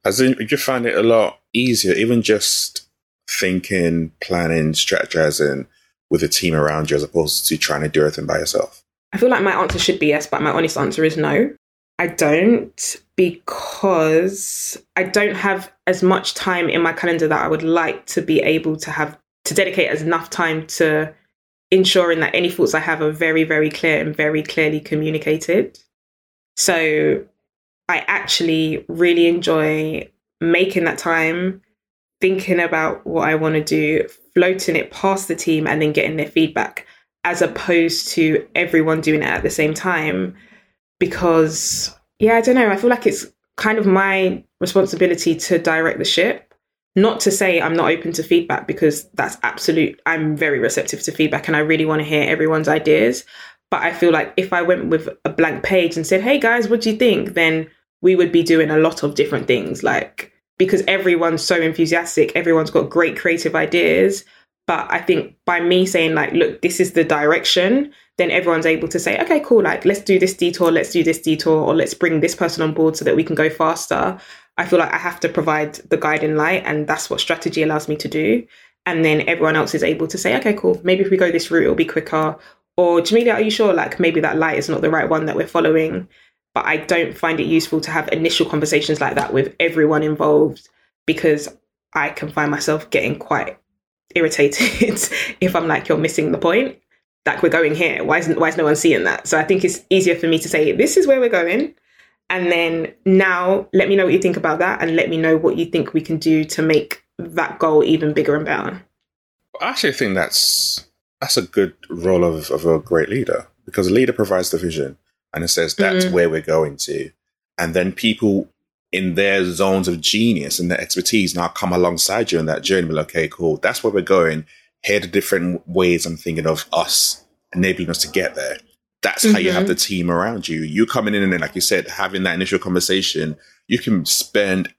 As in, you find it a lot easier, even just thinking, planning, strategizing with a team around you as opposed to trying to do everything by yourself? I feel like my answer should be yes, but my honest answer is no. I don't because I don't have as much time in my calendar that I would like to be able to have to dedicate as enough time to ensuring that any thoughts I have are very, very clear and very clearly communicated. So I actually really enjoy making that time, thinking about what I want to do, floating it past the team, and then getting their feedback, as opposed to everyone doing it at the same time because yeah, I don't know. I feel like it's kind of my responsibility to direct the ship. Not to say I'm not open to feedback because that's absolute. I'm very receptive to feedback and I really want to hear everyone's ideas. But I feel like if I went with a blank page and said, "Hey guys, what do you think?" then we would be doing a lot of different things. Like because everyone's so enthusiastic, everyone's got great creative ideas. But I think by me saying like, "Look, this is the direction," then everyone's able to say, okay, cool, like let's do this detour, let's do this detour, or let's bring this person on board so that we can go faster. I feel like I have to provide the guiding light, and that's what strategy allows me to do. And then everyone else is able to say, okay, cool, maybe if we go this route, it'll be quicker. Or Jamelia, are you sure like maybe that light is not the right one that we're following? but I don't find it useful to have initial conversations like that with everyone involved because I can find myself getting quite irritated if I'm like, you're missing the point. Like we're going here. Why isn't why is no one seeing that? So I think it's easier for me to say, this is where we're going. And then now let me know what you think about that and let me know what you think we can do to make that goal even bigger and better. I actually think that's that's a good role of, of a great leader because a leader provides the vision and it says that's mm-hmm. where we're going to. And then people in their zones of genius and their expertise now come alongside you in that journey. Well, okay, cool. That's where we're going. Here are the different ways I'm thinking of us enabling us to get there. That's mm-hmm. how you have mm-hmm. the team around you. You coming in and then, like you said, having that initial conversation, you can spend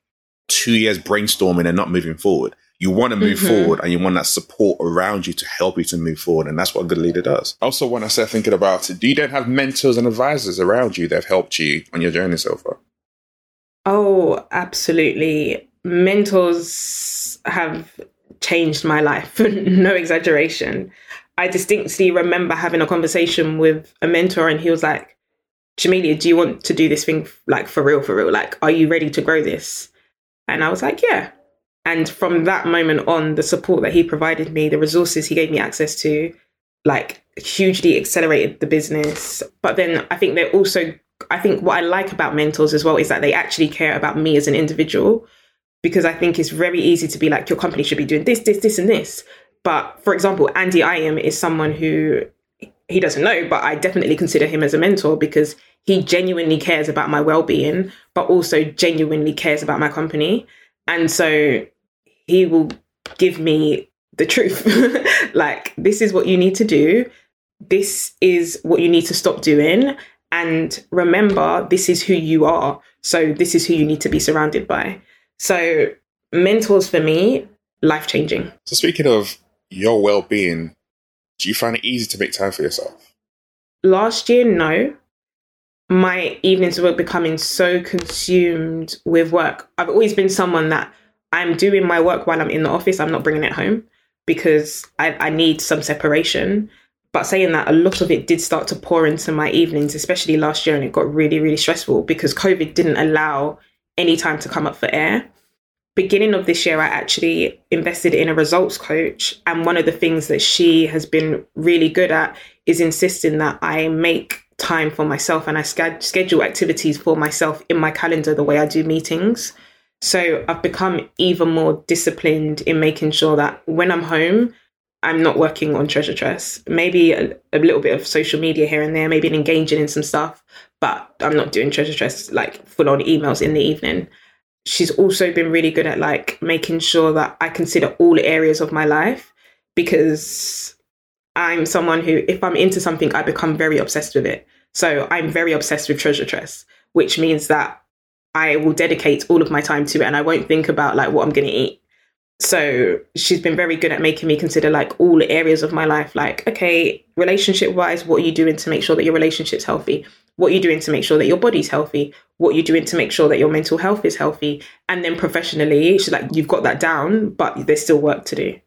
two years brainstorming and not moving forward. You want to move mm-hmm. forward and you want that support around you to help you to move forward. And that's what a good leader does. Also, when I start thinking about it, do you then have mentors and advisors around you that have helped you on your journey so far? Oh, absolutely. Mentors have changed my life, no exaggeration. I distinctly remember having a conversation with a mentor, and he was like, Jamelia, do you want to do this thing like for real, for real? Like, are you ready to grow this? And I was like, yeah. And from that moment on, the support that he provided me, the resources he gave me access to, like hugely accelerated the business. But then I think they're also, I think what I like about mentors as well is that they actually care about me as an individual. Because I think it's very easy to be like, your company should be doing this, this, this, and this. But for example, Andy Im is someone who he doesn't know, but I definitely consider him as a mentor because he genuinely cares about my well being, but also genuinely cares about my company. And so he will give me the truth. like, this is what you need to do. This is what you need to stop doing. And remember, this is who you are. So, this is who you need to be surrounded by. So, mentors for me, life changing. So, speaking of your well being, do you find it easy to make time for yourself? Last year, no. My evenings were becoming so consumed with work. I've always been someone that I'm doing my work while I'm in the office. I'm not bringing it home because I, I need some separation. But saying that, a lot of it did start to pour into my evenings, especially last year, and it got really, really stressful because COVID didn't allow any time to come up for air. Beginning of this year, I actually invested in a results coach. And one of the things that she has been really good at is insisting that I make time for myself and I schedule activities for myself in my calendar the way I do meetings. So I've become even more disciplined in making sure that when I'm home, I'm not working on Treasure Tress. Maybe a, a, little bit of social media here and there, maybe engaging in some stuff, but I'm not doing Treasure Tress like full on emails in the evening. She's also been really good at like making sure that I consider all areas of my life because I'm someone who, if I'm into something, I become very obsessed with it. So I'm very obsessed with Treasure Tress, which means that I will dedicate all of my time to it and I won't think about like what I'm going to eat. So she's been very good at making me consider like all areas of my life. Like, okay, relationship wise, what are you doing to make sure that your relationship's healthy? What are you doing to make sure that your body's healthy? What are you doing to make sure that your mental health is healthy? And then professionally, she's like, you've got that down, but there's still work to do.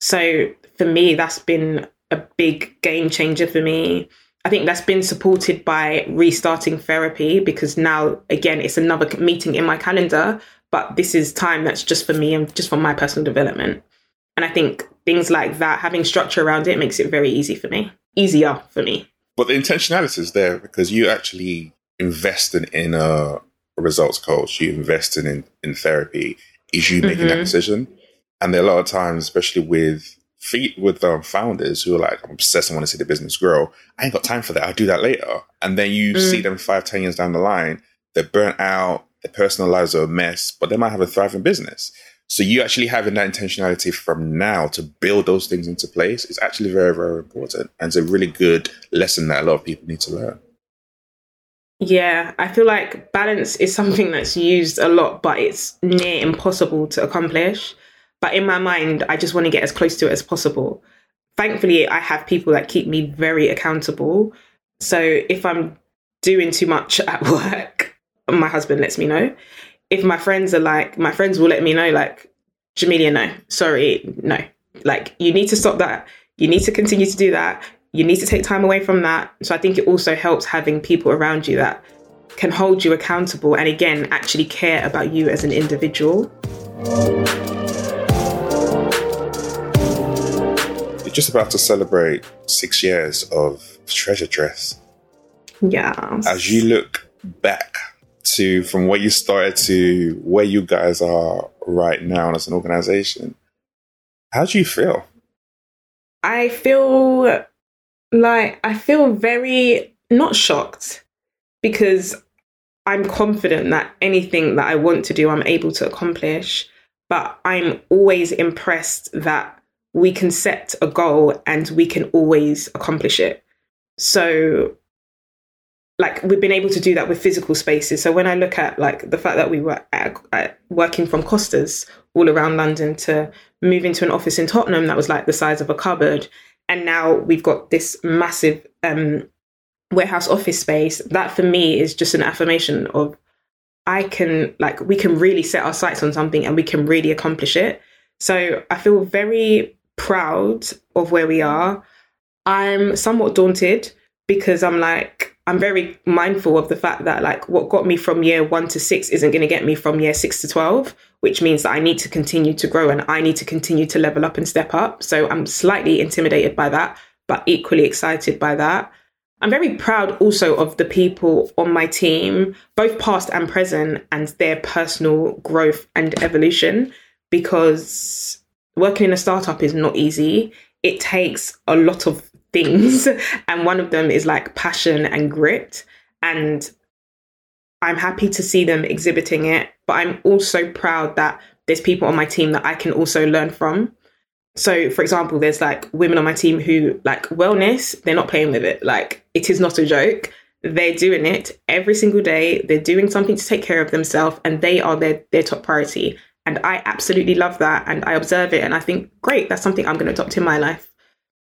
So for me, that's been a big game changer for me. I think that's been supported by restarting therapy because now, again, it's another meeting in my calendar, but this is time that's just for me and just for my personal development. And I think things like that, having structure around it, makes it very easy for me, easier for me. But the intentionality is there because you actually invested in a results coach, you invested in, in therapy, is you making mm-hmm. that decision. And there are a lot of times, especially with feet with um, founders who are like, I'm obsessed, I want to see the business grow. I ain't got time for that. I'll do that later. And then you mm. see them five, ten years down the line, they're burnt out, their personal lives are a mess, but they might have a thriving business. So you actually having that intentionality from now to build those things into place is actually very, very important. And it's a really good lesson that a lot of people need to learn. Yeah, I feel like balance is something that's used a lot, but it's near impossible to accomplish. But in my mind, I just want to get as close to it as possible. Thankfully, I have people that keep me very accountable. So if I'm doing too much at work, my husband lets me know. If my friends are like, my friends will let me know, like, Jamelia, no, sorry, no. Like, you need to stop that. You need to continue to do that. You need to take time away from that. So I think it also helps having people around you that can hold you accountable and again actually care about you as an individual. You're just about to celebrate six years of Treasure Tress. Yeah. As you look back to from where you started to where you guys are right now as an organization, how do you feel? I feel like I feel very not shocked because I'm confident that anything that I want to do, I'm able to accomplish. But I'm always impressed that we can set a goal and we can always accomplish it. So, like, we've been able to do that with physical spaces. So, when I look at like the fact that we were at, at working from Costas all around London to move into an office in Tottenham that was like the size of a cupboard, and now we've got this massive um, warehouse office space that for me is just an affirmation of i can like we can really set our sights on something and we can really accomplish it so i feel very proud of where we are i'm somewhat daunted because i'm like i'm very mindful of the fact that like what got me from year 1 to 6 isn't going to get me from year 6 to 12 which means that i need to continue to grow and i need to continue to level up and step up so i'm slightly intimidated by that but equally excited by that I'm very proud also of the people on my team, both past and present, and their personal growth and evolution because working in a startup is not easy. It takes a lot of things, and one of them is like passion and grit. And I'm happy to see them exhibiting it, but I'm also proud that there's people on my team that I can also learn from. So for example there's like women on my team who like wellness they're not playing with it. Like it is not a joke. They're doing it every single day. They're doing something to take care of themselves and they are their their top priority. And i absolutely love that and i observe it and i think great that's something i'm going to adopt in my life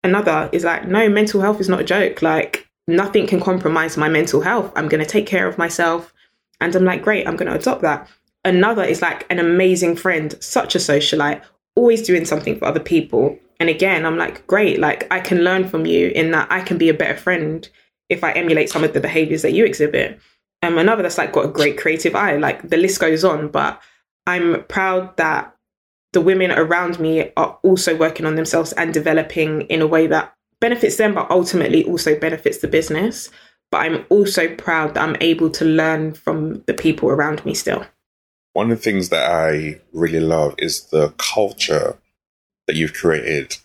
another is like no mental health is not a joke like nothing can compromise my mental health i'm going to take care of myself and i'm like great i'm going to adopt that another is like an amazing friend such a socialite always doing something for other people. And again, I'm like, great, like I can learn from you in that I can be a better friend if I emulate some of the behaviors that you exhibit. And um, another that's like got a great creative eye, like the list goes on. But I'm proud that the women around me are also working on themselves and developing in a way that benefits them, but ultimately also benefits the business. But I'm also proud that I'm able to learn from the people around me still. One of the things that I really love is the culture that you've created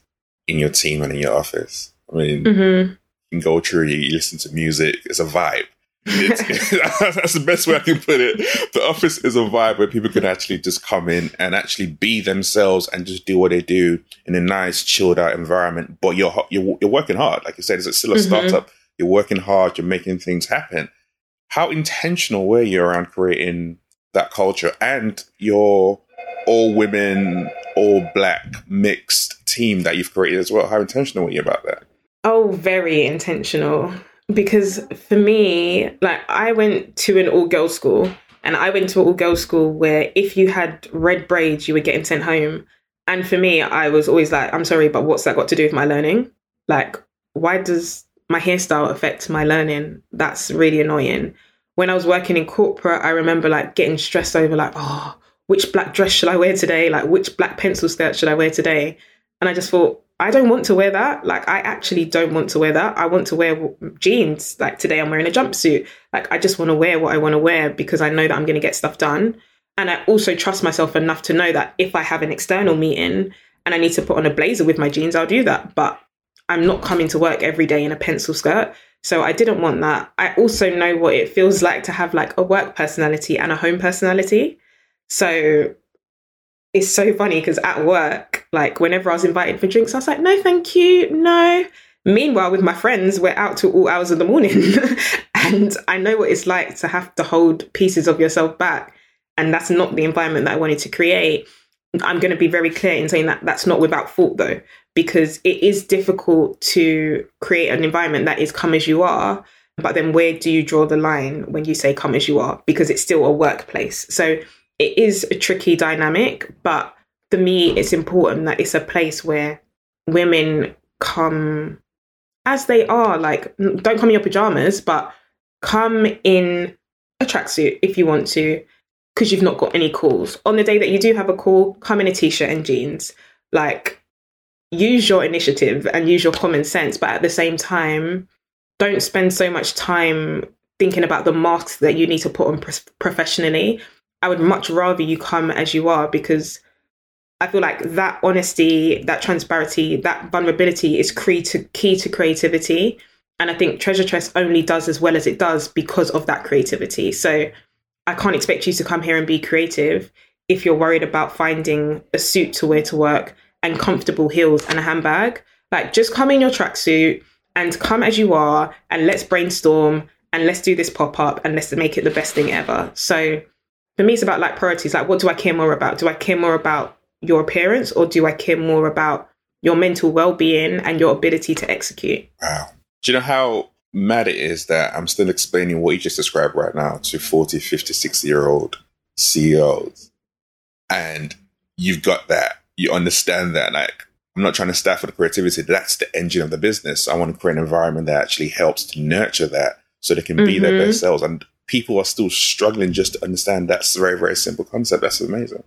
in your team and in your office. I mean, mm-hmm. you can go through, you listen to music, it's a vibe. That's the best way I can put it. The office is a vibe where people can actually just come in and actually be themselves and just do what they do in a nice, chilled out environment. But you're you're, you're working hard, like you said. It's still a mm-hmm. startup. You're working hard. You're making things happen. How intentional were you around creating that culture and your all women, all black mixed team that you've created as well. How intentional were you about that? Oh, very intentional. Because for me, like I went to an all girls school and I went to an all girls school where if you had red braids, you were getting sent home. And for me, I was always like, I'm sorry, but what's that got to do with my learning? Like, why does my hairstyle affect my learning? That's really annoying when I was working in corporate, I remember like getting stressed over like, oh, which black dress should I wear today? Like, which black pencil skirt should I wear today? And I just thought, I don't want to wear that. Like, I actually don't want to wear that. I want to wear jeans. Like, today I'm wearing a jumpsuit. Like, I just want to wear what I want to wear because I know that I'm going to get stuff done. And I also trust myself enough to know that if I have an external meeting and I need to put on a blazer with my jeans, I'll do that. But I'm not coming to work every day in a pencil skirt. So I didn't want that. I also know what it feels like to have like a work personality and a home personality. So it's so funny because at work, like whenever I was invited for drinks, I was like, no, thank you, no. Meanwhile, with my friends, we're out to all hours of the morning. and I know what it's like to have to hold pieces of yourself back. And that's not the environment that I wanted to create. I'm going to be very clear in saying that that's not without fault, though because it is difficult to create an environment that is come as you are. But then where do you draw the line when you say come as you are? Because it's still a workplace. So it is a tricky dynamic, but for me, it's important that it's a place where women come as they are. Like, don't come in your pajamas, but come in a tracksuit if you want to, because you've not got any calls. On the day that you do have a call, come in a t shirt and jeans. Like, use your initiative and use your common sense, but at the same time, don't spend so much time thinking about the masks that you need to put on pro- professionally. I would much rather you come as you are because I feel like that honesty, that transparency, that vulnerability is key to, key to creativity. And I think Treasure Tress only does as well as it does because of that creativity. So I can't expect you to come here and be creative if you're worried about finding a suit to wear to work and comfortable heels and a handbag. Like just come in your tracksuit and come as you are and let's brainstorm and let's do this pop up and let's make it the best thing ever. So for me, it's about like priorities. Like, what do I care more about? Do I care more about your appearance or do I care more about your mental well being and your ability to execute? Wow. Do you know how mad it is that I'm still explaining what you just described right now to 40, 50, 60 year old CEOs? And you've got that. You understand that. Like, I'm not trying to staff for the creativity. That's the engine of the business. I want to create an environment that actually helps to nurture that so they can be mm-hmm. their best selves. And people are still struggling just to understand that's a very, very simple concept. That's amazing.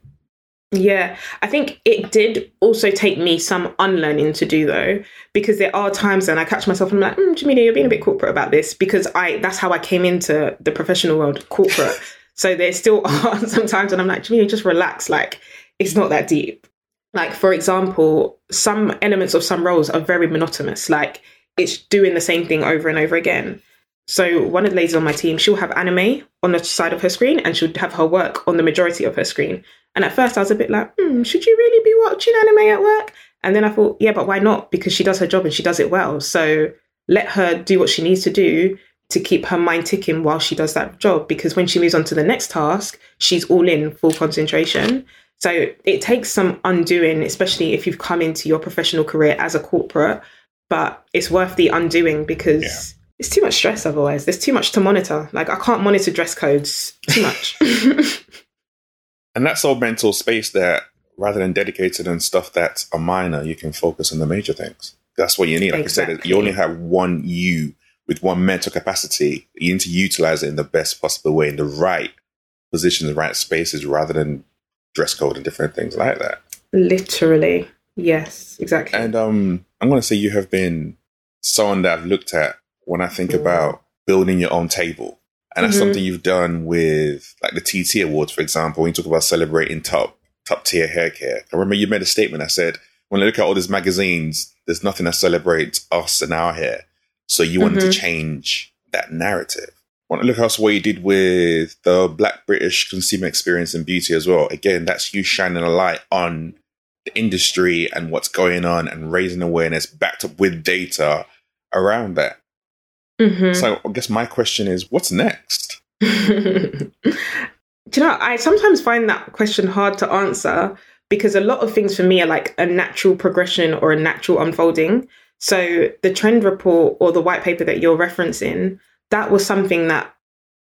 Yeah, I think it did also take me some unlearning to do though, because there are times when I catch myself and I'm like, mm, Jamelia, you're being a bit corporate about this because I that's how I came into the professional world, corporate. so there still are sometimes when I'm like, Jamelia, just relax, like it's not that deep. Like for example, some elements of some roles are very monotonous, like it's doing the same thing over and over again. So one of the ladies on my team, she'll have anime on the side of her screen and she'll have her work on the majority of her screen. And at first I was a bit like, hmm, should you really be watching anime at work? And then I thought, yeah, but why not? Because she does her job and she does it well. So let her do what she needs to do to keep her mind ticking while she does that job. Because when she moves on to the next task, she's all in full concentration. So it takes some undoing, especially if you've come into your professional career as a corporate, but it's worth the undoing because yeah. It's too much stress otherwise. There's too much to monitor. Like I can't monitor dress codes too much. And that's all mental space that rather than dedicated on stuff that's a minor, you can focus on the major things. That's what you need. Like exactly. I said, you only have one you with one mental capacity. You need to utilize it in the best possible way, in the right position, the right spaces, rather than dress code and different things like that. Literally. Yes, exactly. And um, I'm going to say you have been someone that I've looked at when I think about building your own table. And that's mm-hmm. something you've done with like the TT Awards, for example, when you talk about celebrating top top tier hair care. I remember you made a statement that said, when I look at all these magazines, there's nothing that celebrates us and our hair. So you wanted mm-hmm. to change that narrative. I want to look at what you did with the Black British consumer experience in beauty as well. Again, that's you shining a light on the industry and what's going on and raising awareness backed up with data around that. Mm-hmm. So I guess my question is, what's next? Do you know, I sometimes find that question hard to answer because a lot of things for me are like a natural progression or a natural unfolding. So the trend report or the white paper that you're referencing, that was something that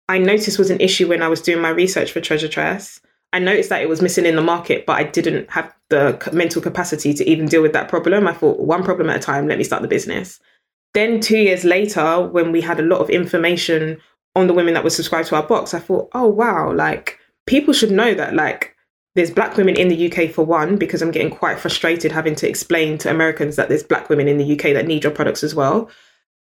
I noticed was an issue when I was doing my research for Treasure Tress. I noticed that it was missing in the market, but I didn't have the mental capacity to even deal with that problem. I thought one problem at a time, let me start the business. Then two years later, when we had a lot of information on the women that were subscribed to our box, I thought, oh wow, like people should know that like there's black women in the UK for one, because I'm getting quite frustrated having to explain to Americans that there's black women in the UK that need your products as well.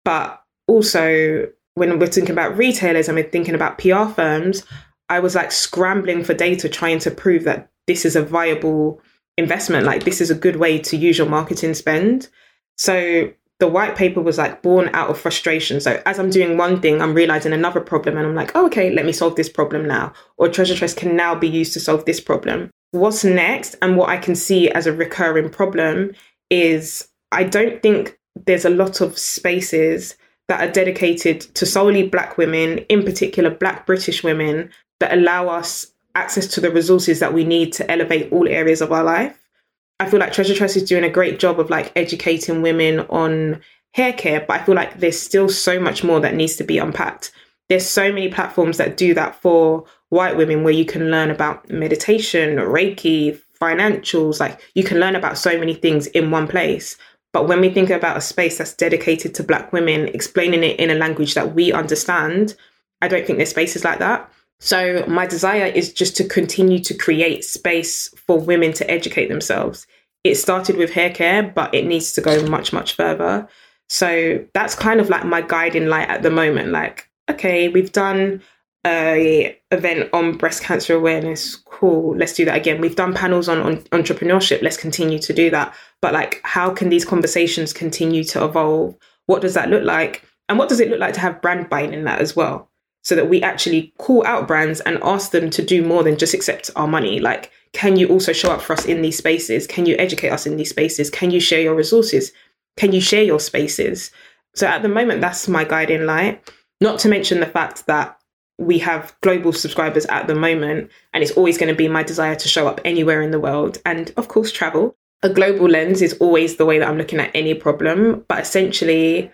But also when we're thinking about retailers and we're thinking about PR firms, I was like scrambling for data trying to prove that this is a viable investment, like this is a good way to use your marketing spend. So the white paper was like born out of frustration. So as I'm doing one thing, I'm realizing another problem and I'm like, oh, okay, let me solve this problem now. Or Treasure Tress can now be used to solve this problem. What's next and what I can see as a recurring problem is I don't think there's a lot of spaces that are dedicated to solely black women, in particular black British women, that allow us access to the resources that we need to elevate all areas of our life. I feel like Treasure Tress is doing a great job of like educating women on hair care, but I feel like there's still so much more that needs to be unpacked. There's so many platforms that do that for white women where you can learn about meditation, Reiki, financials, like you can learn about so many things in one place. But when we think about a space that's dedicated to black women, explaining it in a language that we understand, I don't think there's spaces like that. So my desire is just to continue to create space for women to educate themselves. It started with hair care, but it needs to go much, much further. So that's kind of like my guiding light at the moment. Like, okay, we've done a event on breast cancer awareness. Cool, let's do that again. We've done panels on, on entrepreneurship. Let's continue to do that. But like, how can these conversations continue to evolve? What does that look like? And what does it look like to have brand buying in that as well? So that we actually call out brands and ask them to do more than just accept our money. Like, can you also show up for us in these spaces? Can you educate us in these spaces? Can you share your resources? Can you share your spaces? So at the moment, that's my guiding light. Not to mention the fact that we have global subscribers at the moment, and it's always going to be my desire to show up anywhere in the world and, of course, travel. A global lens is always the way that I'm looking at any problem, but essentially,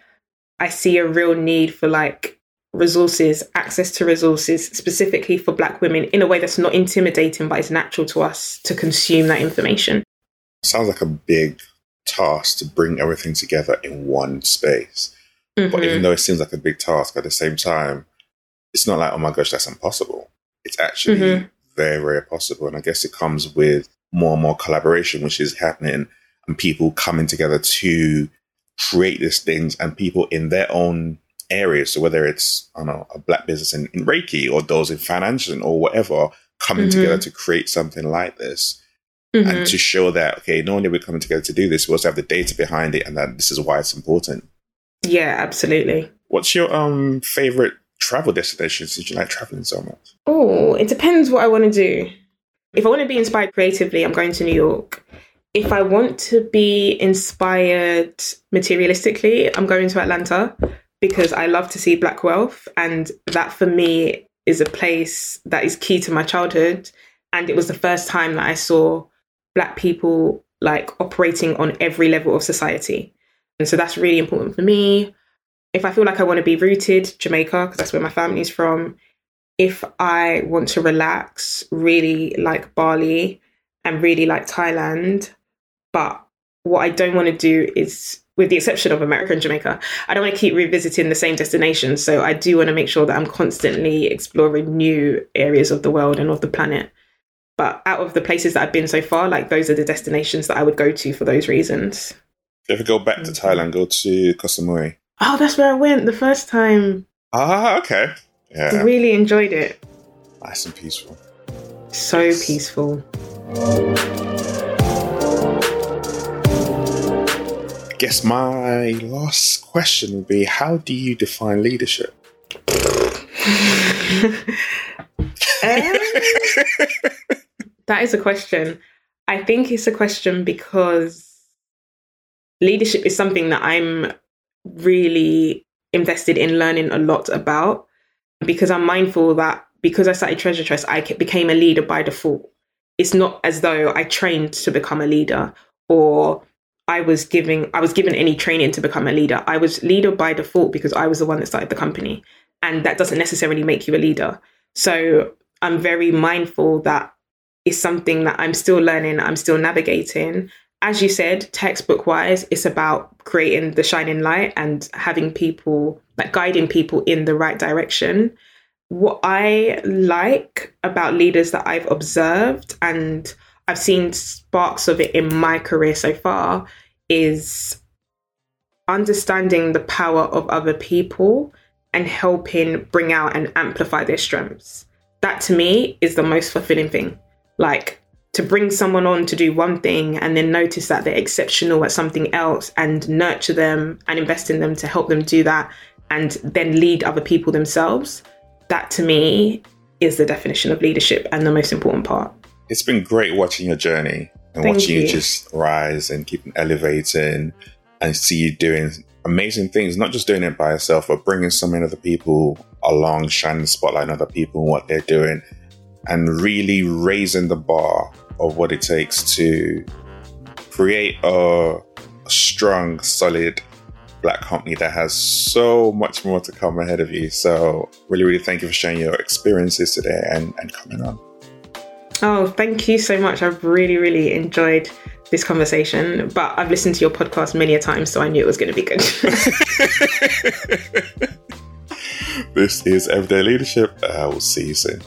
I see a real need for like resources, access to resources specifically for Black women in a way that's not intimidating, but is natural to us to consume that information. Sounds like a big task to bring everything together in one space. Mm-hmm. But even mm-hmm. though it seems like a big task, at the same time, it's not like, oh my gosh, that's impossible. It's actually mm-hmm. very, very possible. And I guess it comes with more and more collaboration, which is happening, and people coming together to create these things, and people in their own areas. So whether it's I don't know a black business in, in Reiki or those in financial or whatever, coming mm-hmm. together to create something like this. Mm-hmm. And to show that, okay, not only are we coming together to do this, we also have the data behind it and that this is why it's important. Yeah, absolutely. What's your um favorite travel destination since you like traveling so much? Oh, it depends what I want to do. If I want to be inspired creatively, I'm going to New York. If I want to be inspired materialistically, I'm going to Atlanta because I love to see black wealth. And that for me is a place that is key to my childhood. And it was the first time that I saw black people like operating on every level of society. And so that's really important for me. If I feel like I want to be rooted, Jamaica, because that's where my family's from. If I want to relax, really like Bali and really like Thailand. But what I don't want to do is with the exception of America and Jamaica, I don't want to keep revisiting the same destinations. So I do want to make sure that I'm constantly exploring new areas of the world and of the planet. But out of the places that I've been so far, like those are the destinations that I would go to for those reasons. If you go back to Thailand, go to Koh Samui. Oh, that's where I went the first time. Ah, okay. Yeah. Really enjoyed it. Nice and peaceful. So nice. peaceful. Guess my last question would be how do you define leadership? um, that is a question. I think it's a question because leadership is something that I'm really invested in learning a lot about because I'm mindful that because I started Treasure Tress, I became a leader by default. It's not as though I trained to become a leader or I was giving I was given any training to become a leader. I was leader by default because I was the one that started the company. And that doesn't necessarily make you a leader. So I'm very mindful that it's something that I'm still learning, I'm still navigating. As you said, textbook wise, it's about creating the shining light and having people like guiding people in the right direction. What I like about leaders that I've observed and I've seen sparks of it in my career so far is understanding the power of other people and helping bring out and amplify their strengths. That to me is the most fulfilling thing. Like to bring someone on to do one thing and then notice that they're exceptional at something else and nurture them and invest in them to help them do that and then lead other people themselves. That to me is the definition of leadership and the most important part it's been great watching your journey and Thank watching you. you just rise and keep elevating and see you doing amazing things, not just doing it by yourself, but bringing so many other people along, shining the spotlight on other people and what they're doing, and really raising the bar of what it takes to create a, a strong, solid black company that has so much more to come ahead of you. So, really, really thank you for sharing your experiences today and, and coming on. Oh, thank you so much. I've really, really enjoyed this conversation, but I've listened to your podcast many a time, so I knew it was going to be good. this is Everyday Leadership. I will see you soon.